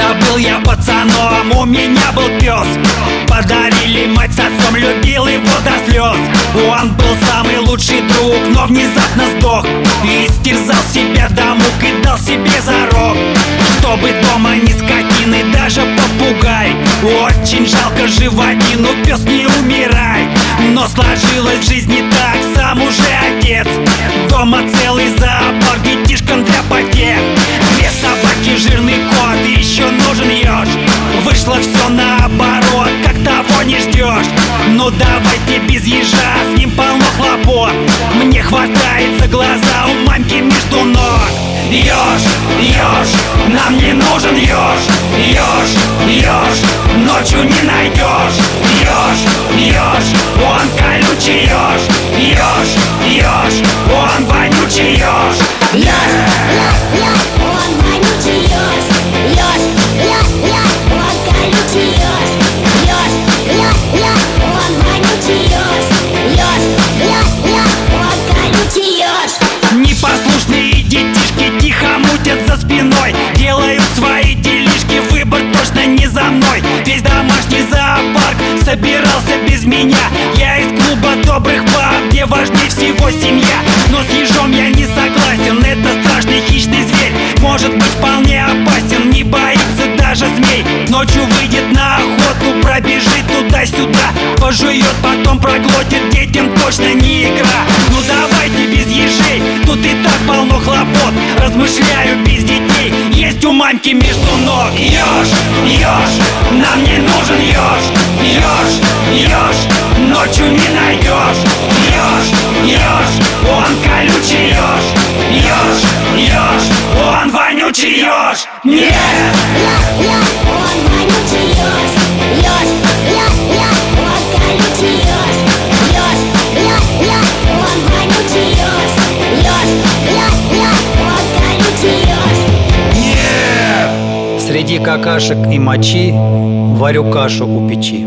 Когда был я пацаном, у меня был пес Подарили мать с отцом, любил его до слез Он был самый лучший друг, но внезапно сдох. И стерзал себя до мук и дал себе зарок. Чтобы дома ни скотины, даже попугай. Очень жалко животину, пес не умирай. Но сложилось ждешь Ну давайте без ежа, с ним полно хлопот. Мне хватает за глаза у мамки между ног. Еж, еж, нам не нужен еж Еж, еж, ночью не найдешь Еж, еж, он колючий еж Еж, еж, он вонючий Ёж, ёж, ёж, собирался без меня. Я из клуба добрых пап, где важнее всего семья. Но с ежом я не согласен, это страшный хищный зверь. Может быть вполне опасен, не боится даже змей. Ночью выйдет на охоту, пробежит туда-сюда. Пожует, потом проглотит, детям точно не игра. Ну давайте без ежей, тут и так полно хлопот. Размышляю без детей, есть у мамки между ног. Еж, еж, нам не нужен еж Еж, еж, ночью не найдешь. Еж, еж, он колючий еж. Еж, еж, он вонючий еж. Нет! Среди какашек и мочи варю кашу у печи.